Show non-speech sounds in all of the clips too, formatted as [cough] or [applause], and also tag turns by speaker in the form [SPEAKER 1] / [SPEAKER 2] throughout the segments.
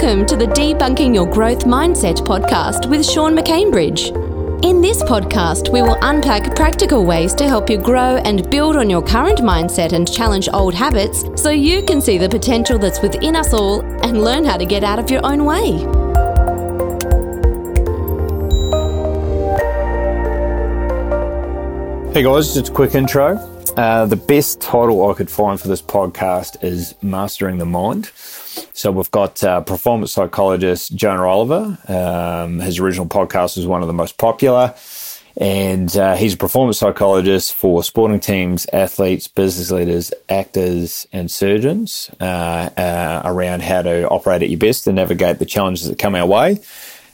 [SPEAKER 1] Welcome to the Debunking Your Growth Mindset podcast with Shaun McCambridge. In this podcast, we will unpack practical ways to help you grow and build on your current mindset and challenge old habits so you can see the potential that's within us all and learn how to get out of your own way.
[SPEAKER 2] Hey guys, just a quick intro. Uh, the best title I could find for this podcast is Mastering the Mind. So we've got uh, performance psychologist Jonah Oliver. Um, his original podcast was one of the most popular. And uh, he's a performance psychologist for sporting teams, athletes, business leaders, actors, and surgeons uh, uh, around how to operate at your best and navigate the challenges that come our way.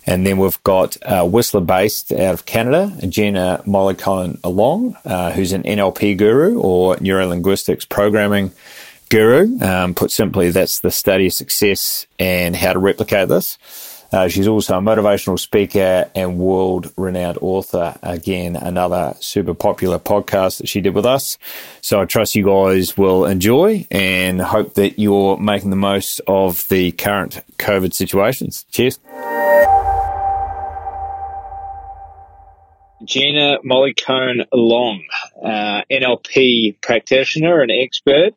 [SPEAKER 2] And then we've got uh, Whistler based out of Canada, Gina Mollicone-Long, uh, who's an NLP guru or neurolinguistics programming guru. Um, put simply, that's the study of success and how to replicate this. Uh, she's also a motivational speaker and world renowned author. Again, another super popular podcast that she did with us. So I trust you guys will enjoy and hope that you're making the most of the current COVID situations. Cheers.
[SPEAKER 3] Gina Mollicone-Long, uh, NLP practitioner and expert.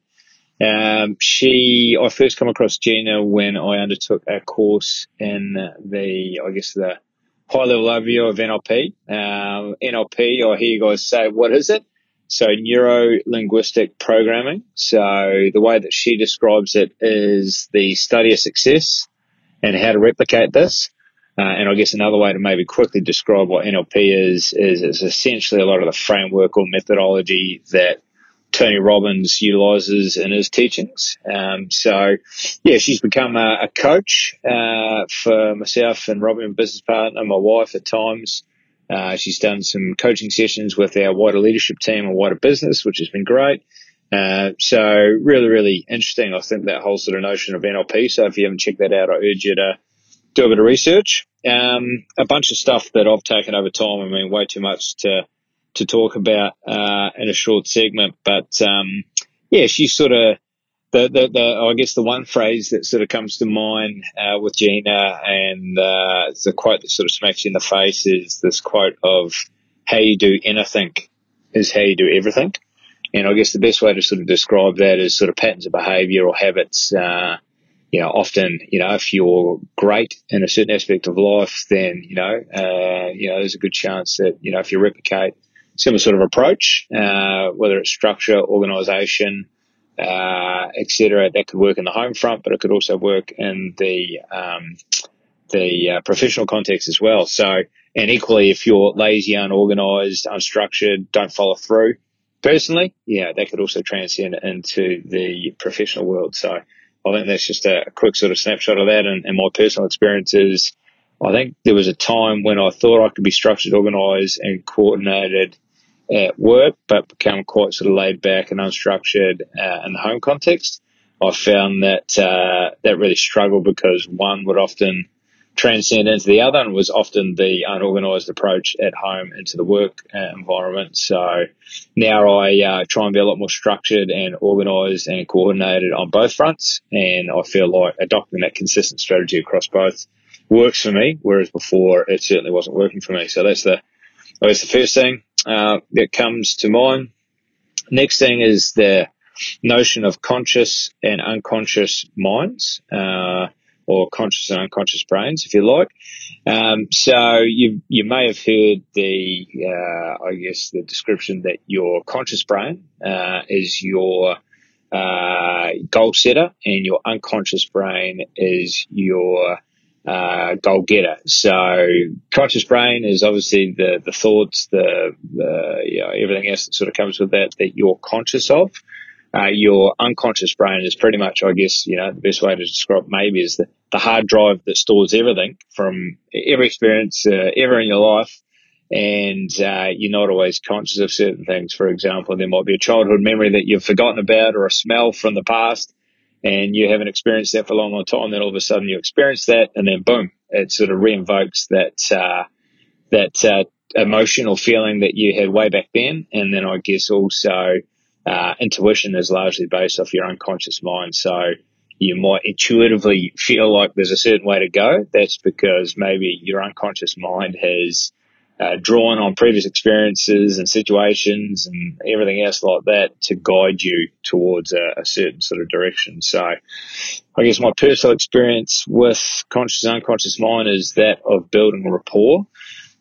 [SPEAKER 3] Um, she, I first come across Gina when I undertook a course in the, I guess the high level overview of NLP. Um, NLP, I hear you guys say, what is it? So neuro linguistic programming. So the way that she describes it is the study of success and how to replicate this. Uh, and I guess another way to maybe quickly describe what NLP is, is, is essentially a lot of the framework or methodology that Tony Robbins utilizes in his teachings. Um, so, yeah, she's become a, a coach uh, for myself and Robin, business partner, my wife at times. Uh, she's done some coaching sessions with our wider leadership team and wider business, which has been great. Uh, so really, really interesting. I think that whole sort of notion of NLP. So if you haven't checked that out, I urge you to do a bit of research. Um, a bunch of stuff that I've taken over time. I mean, way too much to to talk about uh, in a short segment, but um, yeah, she's sort of the, the, the, I guess the one phrase that sort of comes to mind uh, with Gina, and uh, it's a quote that sort of smacks you in the face, is this quote of "How you do anything is how you do everything." And I guess the best way to sort of describe that is sort of patterns of behaviour or habits uh, you know, often, you know, if you're great in a certain aspect of life, then, you know, uh, you know, there's a good chance that, you know, if you replicate similar sort of approach, uh, whether it's structure, organization, uh, etc., that could work in the home front, but it could also work in the, um, the uh, professional context as well. So, and equally, if you're lazy, unorganized, unstructured, don't follow through, personally, yeah, that could also transcend into the professional world. So, I think that's just a, quick sort of snapshot of that. And, and my personal experiences, I think there was a time when I thought I could be structured, organised, and coordinated at work, but become quite sort of laid back and unstructured uh, in the home context. I found that uh, that really struggled because one would often transcend into the other and was often the unorganized approach at home into the work uh, environment. So now I uh, try and be a lot more structured and organized and coordinated on both fronts. And I feel like adopting that consistent strategy across both works for me, whereas before it certainly wasn't working for me. So that's the, that's the first thing uh, that comes to mind. Next thing is the notion of conscious and unconscious minds. Uh, or conscious and unconscious brains, if you like. Um, so you you may have heard the uh, I guess the description that your conscious brain uh, is your uh, goal setter, and your unconscious brain is your uh, goal getter. So conscious brain is obviously the the thoughts, the, the you know, everything else that sort of comes with that that you're conscious of uh, your unconscious brain is pretty much, I guess, you know, the best way to describe it maybe is the, the hard drive that stores everything from every experience uh, ever in your life. And uh, you're not always conscious of certain things. For example, there might be a childhood memory that you've forgotten about or a smell from the past and you haven't experienced that for a long, long time. Then all of a sudden you experience that and then boom, it sort of reinvokes that, uh, that, uh, emotional feeling that you had way back then. And then I guess also, uh, intuition is largely based off your unconscious mind. So you might intuitively feel like there's a certain way to go. That's because maybe your unconscious mind has uh, drawn on previous experiences and situations and everything else like that to guide you towards a, a, certain sort of direction. So I guess my personal experience with conscious and unconscious mind is that of building rapport.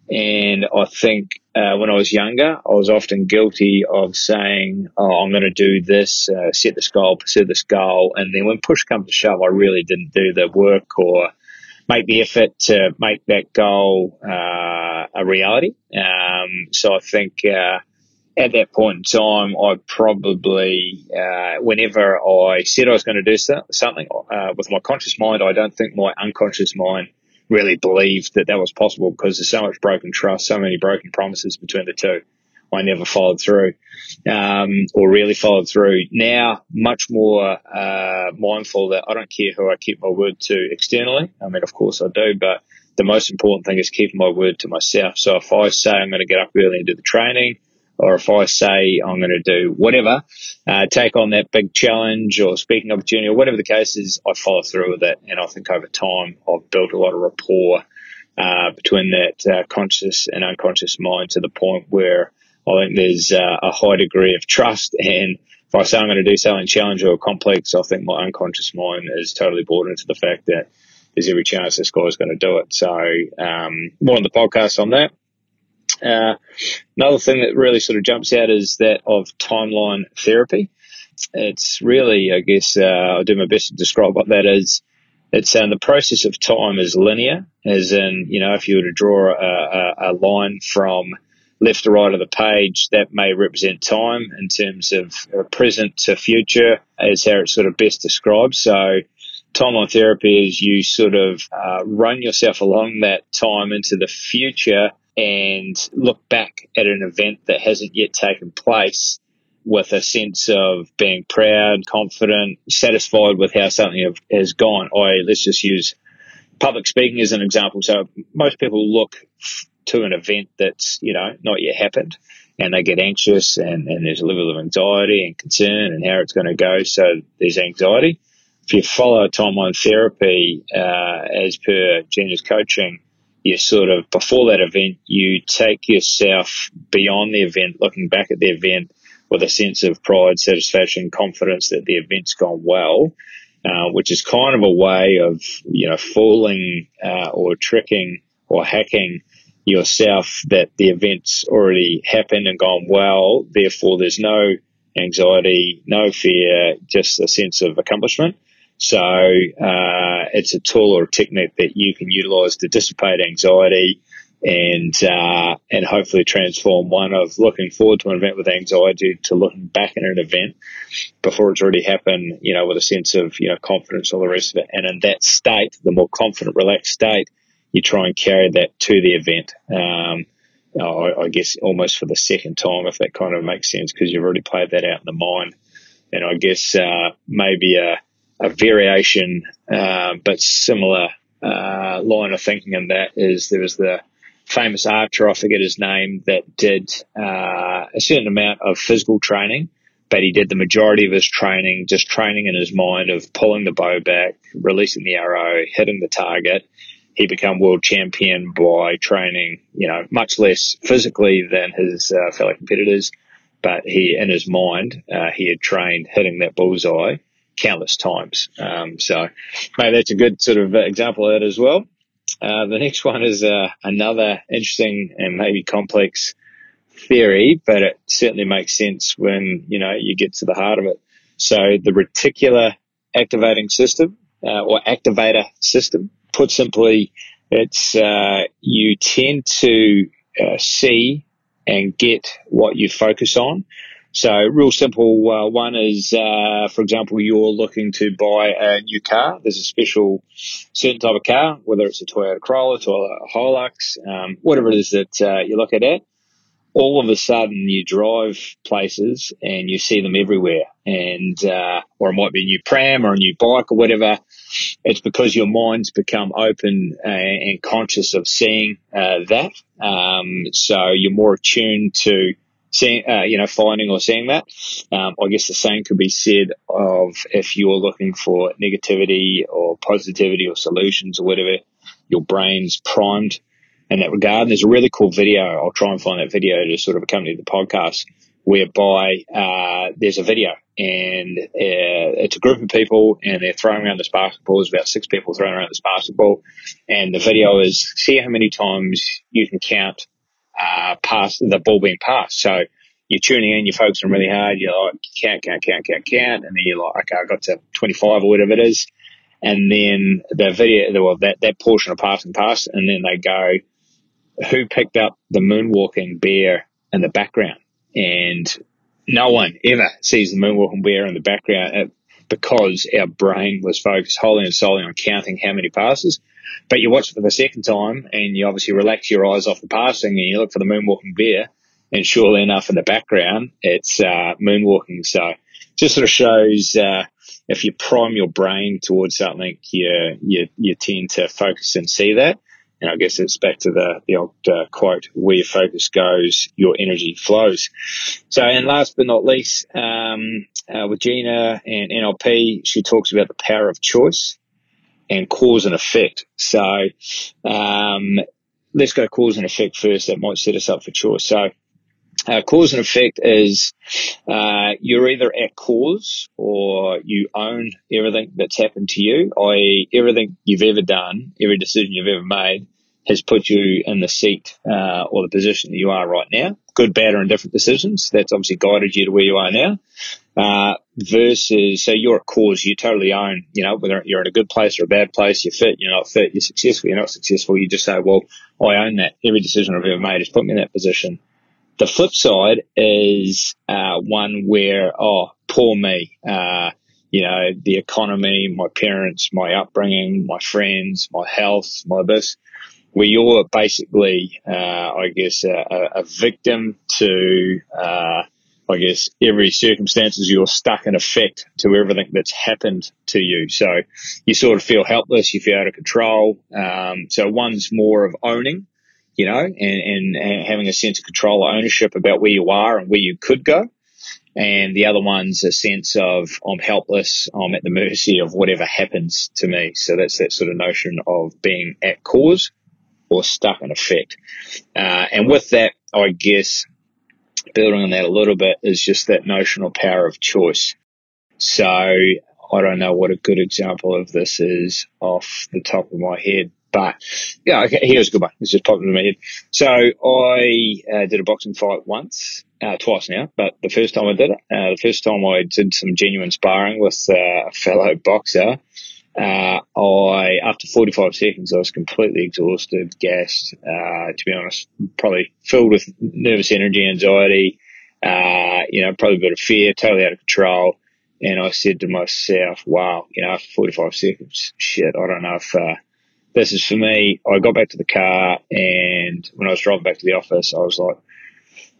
[SPEAKER 3] And I think uh, when I was younger, I was often guilty of saying, "Oh, I'm going to do this, uh, set this goal, pursue this goal," and then when push comes to shove, I really didn't do the work or make the effort to make that goal uh, a reality. Um, so I think uh, at that point in time, I probably, uh, whenever I said I was going to do so, something uh, with my conscious mind, I don't think my unconscious mind really believed that that was possible because there's so much broken trust, so many broken promises between the two. I never followed through, um, or really followed through. Now, much more uh, mindful that I don't care who I keep my word to externally. I mean, of course I do, but the most important thing is keeping my word to myself. So if I say I'm going to get up early and do the training, or if I say I'm going to do whatever, uh, take on that big challenge or speaking opportunity or whatever the case is, I follow through with it. And I think over time I've built a lot of rapport uh, between that uh, conscious and unconscious mind to the point where I think there's uh, a high degree of trust. And if I say I'm going to do something challenging or complex, I think my unconscious mind is totally bought into the fact that there's every chance this guy's going to do it. So um, more on the podcast on that. Uh, another thing that really sort of jumps out is that of timeline therapy. It's really, I guess, uh, I'll do my best to describe what that is. It's um, the process of time is linear, as in, you know, if you were to draw a, a, a line from left to right of the page, that may represent time in terms of present to future, is how it's sort of best described. So, timeline therapy is you sort of uh, run yourself along that time into the future and look back at an event that hasn't yet taken place with a sense of being proud, confident, satisfied with how something has gone. I let's just use public speaking as an example. So most people look to an event that's you know not yet happened, and they get anxious, and, and there's a level of anxiety and concern, and how it's going to go. So there's anxiety. If you follow timeline therapy uh, as per Gina's coaching, you sort of, before that event, you take yourself beyond the event, looking back at the event with a sense of pride, satisfaction, confidence that the event's gone well, uh, which is kind of a way of, you know, fooling uh, or tricking or hacking yourself that the event's already happened and gone well. Therefore, there's no anxiety, no fear, just a sense of accomplishment. So uh, it's a tool or a technique that you can utilize to dissipate anxiety and uh, and hopefully transform one of looking forward to an event with anxiety to looking back at an event before it's already happened, you know, with a sense of you know confidence, all the rest of it. And in that state, the more confident, relaxed state, you try and carry that to the event. Um, I, I guess almost for the second time, if that kind of makes sense, because you've already played that out in the mind. And I guess uh, maybe a a variation, uh, but similar uh, line of thinking in that is there was the famous archer, I forget his name, that did uh, a certain amount of physical training, but he did the majority of his training just training in his mind of pulling the bow back, releasing the arrow, hitting the target. He became world champion by training, you know, much less physically than his uh, fellow competitors, but he, in his mind, uh, he had trained hitting that bullseye countless times. Um, so maybe that's a good sort of example of that as well. Uh, the next one is uh, another interesting and maybe complex theory, but it certainly makes sense when you know you get to the heart of it. So the reticular activating system uh, or activator system, put simply, it's uh, you tend to uh, see and get what you focus on. So, real simple uh, one is, uh, for example, you're looking to buy a new car. There's a special certain type of car, whether it's a Toyota Corolla, Toyota Hilux, um, whatever it is that uh, you look at it. All of a sudden, you drive places and you see them everywhere, and uh, or it might be a new pram or a new bike or whatever. It's because your mind's become open uh, and conscious of seeing uh, that. Um, so you're more attuned to seeing, uh, you know, finding or seeing that. Um, I guess the same could be said of if you're looking for negativity or positivity or solutions or whatever, your brain's primed in that regard. And there's a really cool video. I'll try and find that video to sort of accompany the podcast whereby uh, there's a video and uh, it's a group of people and they're throwing around this basketball. There's about six people throwing around this basketball, and the video is see how many times you can count uh, the ball being passed. So you're tuning in, you're focusing really hard. You're like count, count, count, count, count, and then you're like, okay, I got to 25 or whatever it is, and then the video, well, that that portion of passing past, and then they go, who picked up the moonwalking bear in the background? And no one ever sees the moonwalking bear in the background uh, because our brain was focused wholly and solely on counting how many passes. But you watch it for the second time and you obviously relax your eyes off the passing and you look for the moonwalking bear and surely enough in the background it's uh, moonwalking. So just sort of shows uh, if you prime your brain towards something, you, you, you tend to focus and see that. And I guess it's back to the, the old uh, quote, where your focus goes, your energy flows. So, and last but not least, um, uh, with Gina and NLP, she talks about the power of choice and cause and effect. So, um, let's go cause and effect first. That might set us up for choice. So, uh, cause and effect is uh, you're either at cause or you own everything that's happened to you, i.e., everything you've ever done, every decision you've ever made has put you in the seat uh, or the position that you are right now. Good, bad, or indifferent decisions. That's obviously guided you to where you are now. Uh, versus, so you're at cause, you totally own, you know, whether you're in a good place or a bad place, you're fit, you're not fit, you're successful, you're not successful. You just say, well, I own that. Every decision I've ever made has put me in that position. The flip side is uh, one where, oh, poor me. Uh, you know, the economy, my parents, my upbringing, my friends, my health, my this, where you're basically, uh, I guess, a, a victim to, uh, I guess, every circumstances you're stuck in effect to everything that's happened to you. So you sort of feel helpless, you feel out of control. Um, so one's more of owning you know, and, and, and having a sense of control or ownership about where you are and where you could go. And the other one's a sense of I'm helpless, I'm at the mercy of whatever happens to me. So that's that sort of notion of being at cause or stuck in effect. Uh, and with that, I guess building on that a little bit is just that notion notional power of choice. So I don't know what a good example of this is off the top of my head, but yeah, okay, here's a good one. It's just popping into my head. So I uh, did a boxing fight once, uh, twice now, but the first time I did it, uh, the first time I did some genuine sparring with uh, a fellow boxer, uh, I after 45 seconds I was completely exhausted, gassed. Uh, to be honest, probably filled with nervous energy, anxiety. you know, probably a bit of fear, totally out of control. And I said to myself, wow, you know, after 45 seconds, shit, I don't know if, this is for me. I got back to the car and when I was driving back to the office, I was like,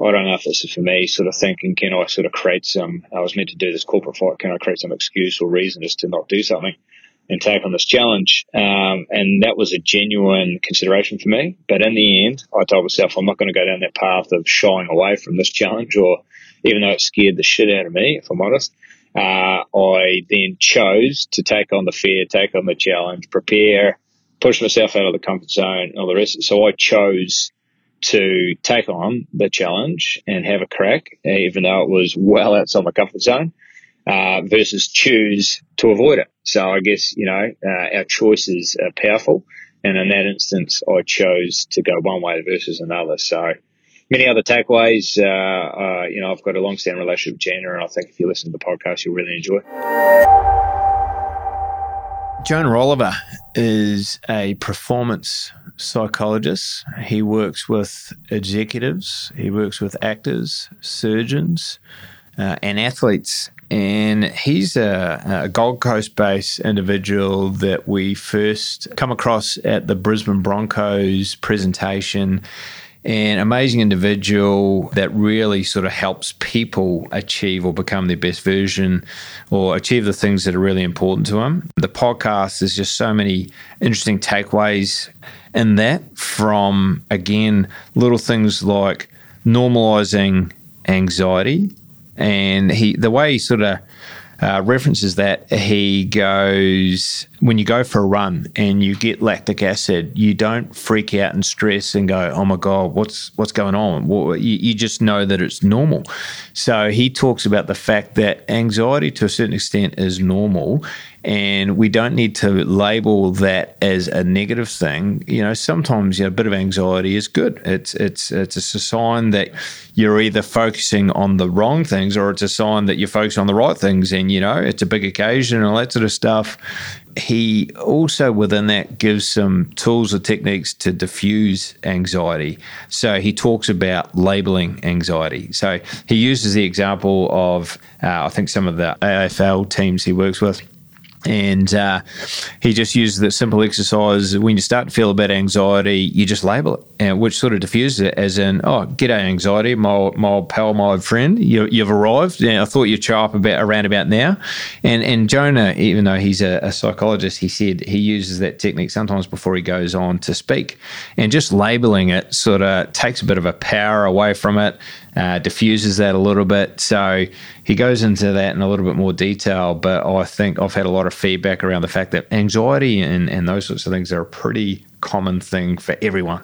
[SPEAKER 3] I don't know if this is for me, sort of thinking, can I sort of create some, I was meant to do this corporate fight, can I create some excuse or reason as to not do something and take on this challenge? Um, and that was a genuine consideration for me. But in the end, I told myself, I'm not going to go down that path of shying away from this challenge or even though it scared the shit out of me, if I'm honest. Uh, I then chose to take on the fear, take on the challenge, prepare, push myself out of the comfort zone and all the rest. So I chose to take on the challenge and have a crack, even though it was well outside my comfort zone, uh, versus choose to avoid it. So I guess, you know, uh, our choices are powerful. And in that instance, I chose to go one way versus another. So many other takeaways. Uh, uh you know, I've got a long-standing relationship with Gina, and I think if you listen to the podcast, you'll really enjoy.
[SPEAKER 2] Jonah Oliver is a performance psychologist. He works with executives, he works with actors, surgeons, uh, and athletes. And he's a, a Gold Coast based individual that we first come across at the Brisbane Broncos presentation an amazing individual that really sort of helps people achieve or become their best version or achieve the things that are really important to them. The podcast is just so many interesting takeaways in that from, again, little things like normalizing
[SPEAKER 3] anxiety. And he, the way he sort of uh, references that he goes when you go for a run and you get lactic acid, you don't freak out and stress and go, "Oh my god, what's what's going on?" Well, you, you just know that it's normal. So he talks about the fact that anxiety, to a certain extent, is normal, and we don't need to label that as a negative thing. You know, sometimes you know, a bit of anxiety is good. It's it's it's a sign that you're either focusing on the wrong things or it's a sign that you're focusing on the right things. And you know, it's a big occasion and all that sort of stuff. He also within that gives some tools or techniques to diffuse anxiety. So he talks about labeling anxiety. So he uses the example of uh, I think some of the AFL teams he works with and uh, he just uses the simple exercise. When you start to feel a bit anxiety, you just label it, and which sort of diffuses it as in, oh, g'day anxiety, my, my old pal, my old friend, you, have arrived. I thought you'd show up about around about now. And and Jonah, even though he's a, a psychologist, he said he uses that technique sometimes before he goes on to speak. And just labeling it sort of takes a bit of a power away from it uh, diffuses that a little bit. So he goes into that in a little bit more detail. But I think I've had a lot of feedback around the fact that anxiety and, and those sorts of things are a pretty common thing for everyone.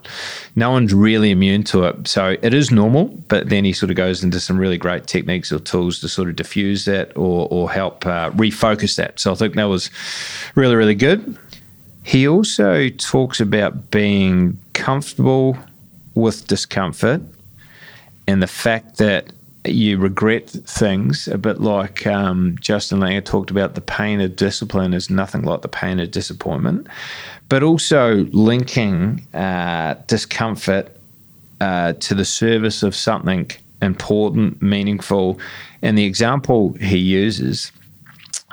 [SPEAKER 3] No one's really immune to it. So it is normal, but then he sort of goes into some really great techniques or tools to sort of diffuse that or, or help uh, refocus that. So I think that was really, really good. He also talks about being comfortable with discomfort and the fact that you regret things a bit like um, Justin Langer talked about the pain of discipline is nothing like the pain of disappointment, but also linking uh, discomfort uh, to the service of something important, meaningful. And the example he uses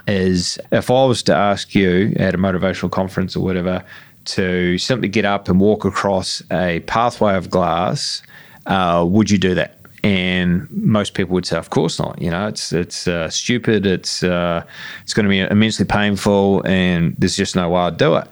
[SPEAKER 3] is if I was to ask you at a motivational conference or whatever to simply get up and walk across a pathway of glass uh, would you do that? And most people would say, of course not. You know, it's it's uh, stupid. It's uh, it's going to be immensely painful, and there's just no way I'd do it.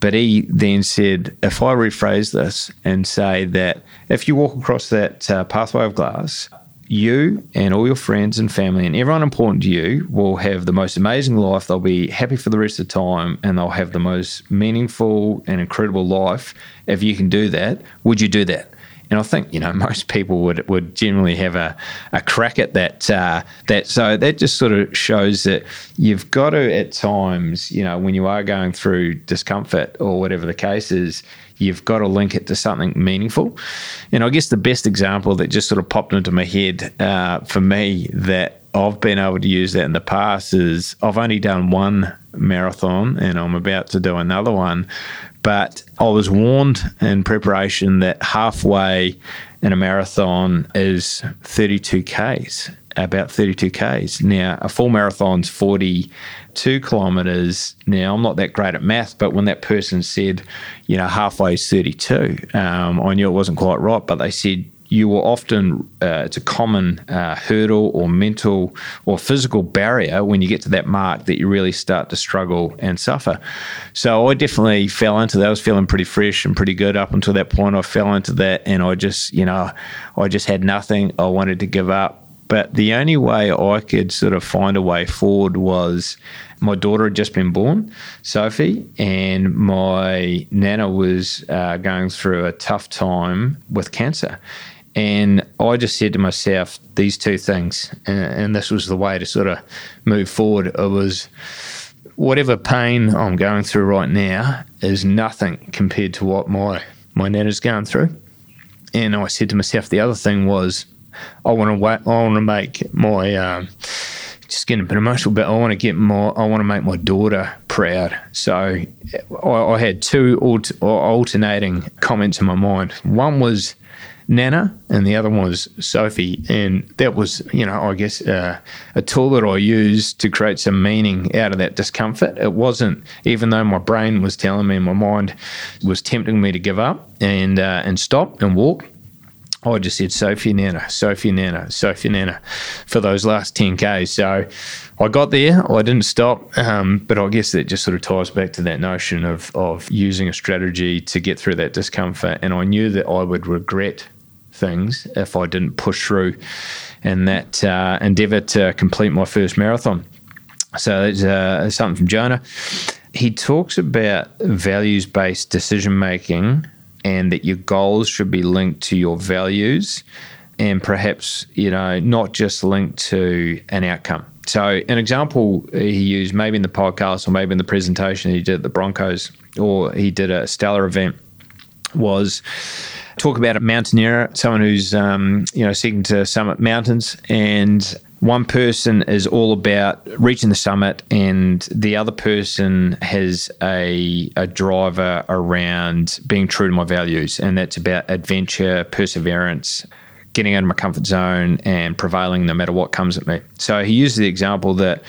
[SPEAKER 3] But he then said, if I rephrase this and say that if you walk across that uh, pathway of glass, you and all your friends and family and everyone important to you will have the most amazing life. They'll be happy for the rest of the time and they'll have the most meaningful and incredible life. If you can do that, would you do that? And I think you know [laughs] most people would would generally have a, a crack at that. Uh, that so that just sort of shows that you've got to at times, you know, when you are going through discomfort or whatever the case is, you've got to link it to something meaningful. And I guess the best example that just sort of popped into my head uh, for me that I've been able to use that in the past is I've only done one marathon and I'm about to do another one. But I was warned in preparation that halfway in a marathon is 32 Ks, about 32 Ks. Now, a full marathon's 42 kilometres. Now, I'm not that great at math, but when that person said, you know, halfway is 32, um, I knew it wasn't quite right, but they said, you will often, uh, it's a common uh, hurdle or mental or physical barrier when you get to that mark that you really start to struggle and suffer. So I definitely fell into that. I was feeling pretty fresh and pretty good up until that point. I fell into that and I just, you know, I just had nothing. I wanted to give up. But the only way I could sort of find a way forward was my daughter had just been born, Sophie, and my nana was uh, going through a tough time with cancer. And I just said to myself, these two things, and, and, this was the way to sort of move forward. It was whatever pain I'm going through right now is nothing compared to what my my nana's going through. And I said to myself, the other thing was, I want to I want to make my um, just getting a bit emotional, but I want to get more. I want to make my daughter proud. So I, I had two alt- alternating comments in my mind. One was Nana, and the other one was Sophie. And that was, you know, I guess uh, a tool that I used to create some meaning out of that discomfort. It wasn't, even though my brain was telling me, my mind was tempting me to give up and uh, and stop and walk. I just said Sophie Nana, Sophie Nana, Sophie Nana for those last 10Ks. So I got there, I didn't stop, um, but I guess that just sort of ties back to that notion of, of using a strategy to get through that discomfort. And I knew that I would regret things if I didn't push through in that uh, endeavor to complete my first marathon. So that's uh, something from Jonah. He talks about values based decision making and that your goals should be linked to your values and perhaps, you know, not just linked to an outcome. So, an example he used maybe in the podcast or maybe in the presentation he did at the Broncos or he did a stellar event was talk about a mountaineer, someone who's um, you know seeking to summit mountains, and one person is all about reaching the summit, and the other person has a, a driver around being true to my values, and that's about adventure, perseverance, getting out of my comfort zone, and prevailing no matter what comes at me. So he used the example that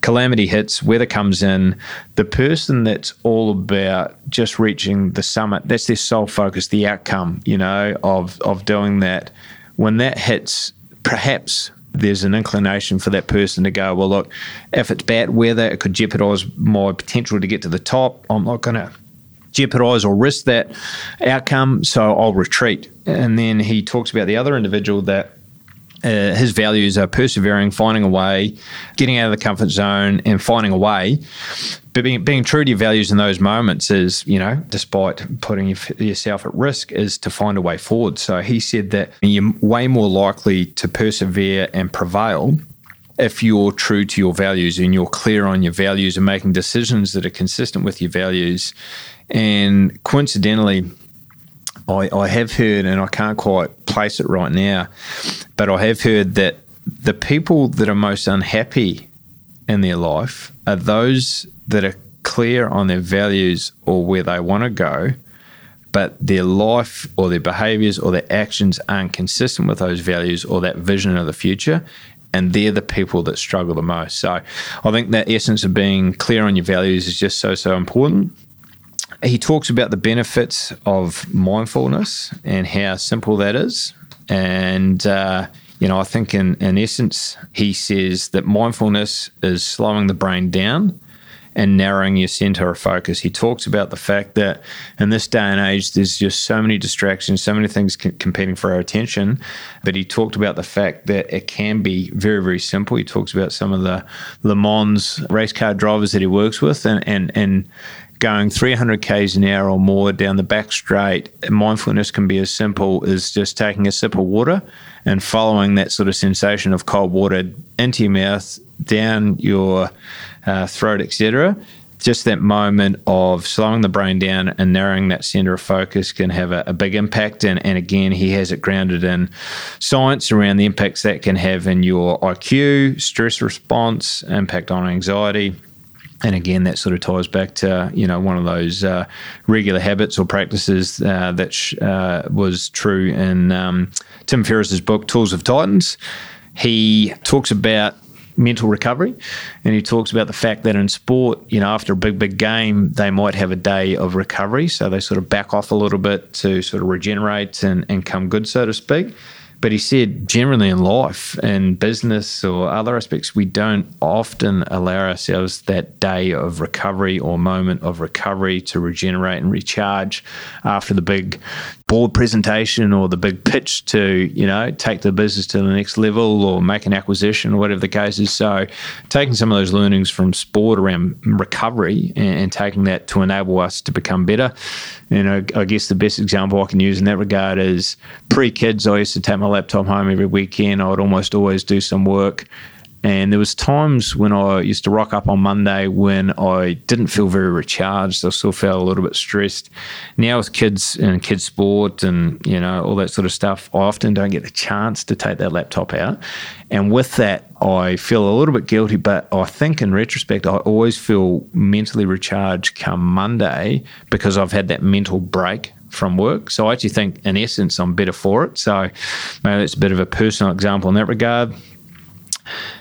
[SPEAKER 3] calamity hits, weather comes in, the person that's all about just reaching the summit, that's their sole focus, the outcome, you know, of, of doing that. When that hits, perhaps there's an inclination for that person to go, well, look, if it's bad weather, it could jeopardize my potential to get to the top. I'm not going to jeopardize or risk that outcome, so I'll retreat. And then he talks about the other individual that uh, his values are persevering, finding a way, getting out of the comfort zone, and finding a way. But being, being true to your values in those moments is, you know, despite putting yourself at risk, is to find a way forward. So he said that you're way more likely to persevere and prevail if you're true to your values and you're clear on your values and making decisions that are consistent with your values. And coincidentally, I, I have heard, and I can't quite place it right now, but I have heard that the people that are most unhappy in their life are those that are clear on their values or where they want to go, but their life or their behaviors or their actions aren't consistent with those values or that vision of the future. And they're the people that struggle the most. So I think that essence of being clear on your values is just so, so important he talks about the benefits of mindfulness and how simple that is. And, uh, you know, I think in, in essence, he says that mindfulness is slowing the brain down and narrowing your center of focus. He talks about the fact that in this day and age, there's just so many distractions, so many things competing for our attention. But he talked about the fact that it can be very, very simple. He talks about some of the Le Mans race car drivers that he works with, and and and going 300 k's an hour or more down the back straight, mindfulness can be as simple as just taking a sip of water and following that sort of sensation of cold water into your mouth, down your uh, throat, etc. Just that moment of slowing the brain down and narrowing that center of focus can have a, a big impact. And, and again, he has it grounded in science around the impacts that can have in your IQ, stress response, impact on anxiety and again, that sort of ties back to you know one of those uh, regular habits or practices uh, that sh- uh, was true in um, Tim Ferriss's book Tools of Titans. He talks about mental recovery, and he talks about the fact that in sport, you know, after a big big game, they might have a day of recovery, so they sort of back off a little bit to sort of regenerate and, and come good, so to speak. But he said, generally in life and business or other aspects, we don't often allow ourselves that day of recovery or moment of recovery to regenerate and recharge after the big board presentation or the big pitch to, you know, take the business to the next level or make an acquisition or whatever the case is. So, taking some of those learnings from sport around recovery and, and taking that to enable us to become better. And I, I guess the best example I can use in that regard is pre kids, I used to take my laptop home every weekend. I would almost always do some work and there was times when I used to rock up on Monday when I didn't feel very recharged. I still felt a little bit stressed. Now with kids and kids sport and you know all that sort of stuff, I often don't get the chance to take that laptop out. And with that, I feel a little bit guilty. But I think in retrospect, I always feel mentally recharged come Monday because I've had that mental break from work. So I actually think, in essence, I'm better for it. So maybe that's a bit of a personal example in that regard.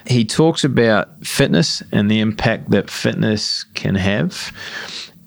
[SPEAKER 3] He talks about fitness and the impact that fitness can have.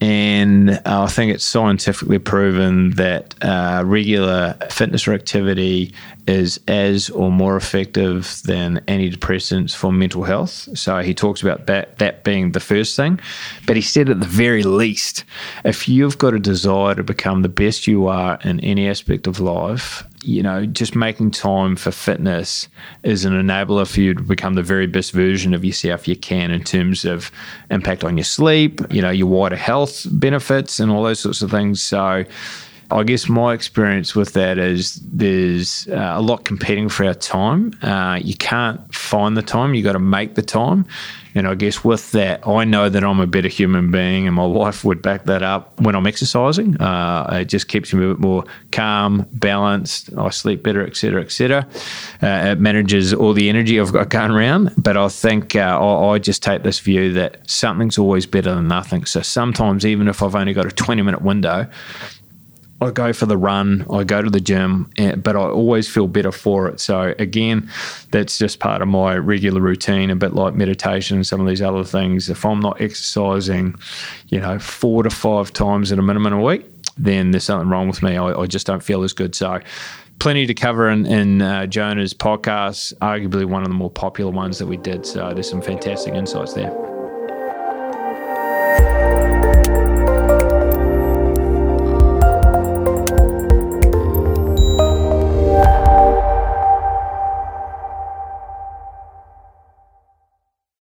[SPEAKER 3] And I think it's scientifically proven that uh, regular fitness or activity is as or more effective than antidepressants for mental health. So he talks about that, that being the first thing. But he said, at the very least, if you've got a desire to become the best you are in any aspect of life, you know, just making time for fitness is an enabler for you to become the very best version of yourself you can in terms of impact on your sleep, you know, your wider health benefits and all those sorts of things. So, I guess my experience with that is there's uh, a lot competing for our time. Uh, you can't find the time, you got to make the time. And I guess with that, I know that I'm a better human being, and my wife would back that up when I'm exercising. Uh, it just keeps me a bit more calm, balanced. I sleep better, etc., etc. Uh, it manages all the energy I've got going around. But I think uh, I, I just take this view that something's always better than nothing. So sometimes, even if I've only got a 20 minute window, I go for the run, I go to the gym, eh, but I always feel better for it. So, again, that's just part of my regular routine, a bit like meditation and some of these other things. If I'm not exercising, you know, four to five times at a minimum a week, then there's something wrong with me. I, I just don't feel as good. So, plenty to cover in, in uh, Jonah's podcast, arguably one of the more popular ones that we did. So, there's some fantastic insights there.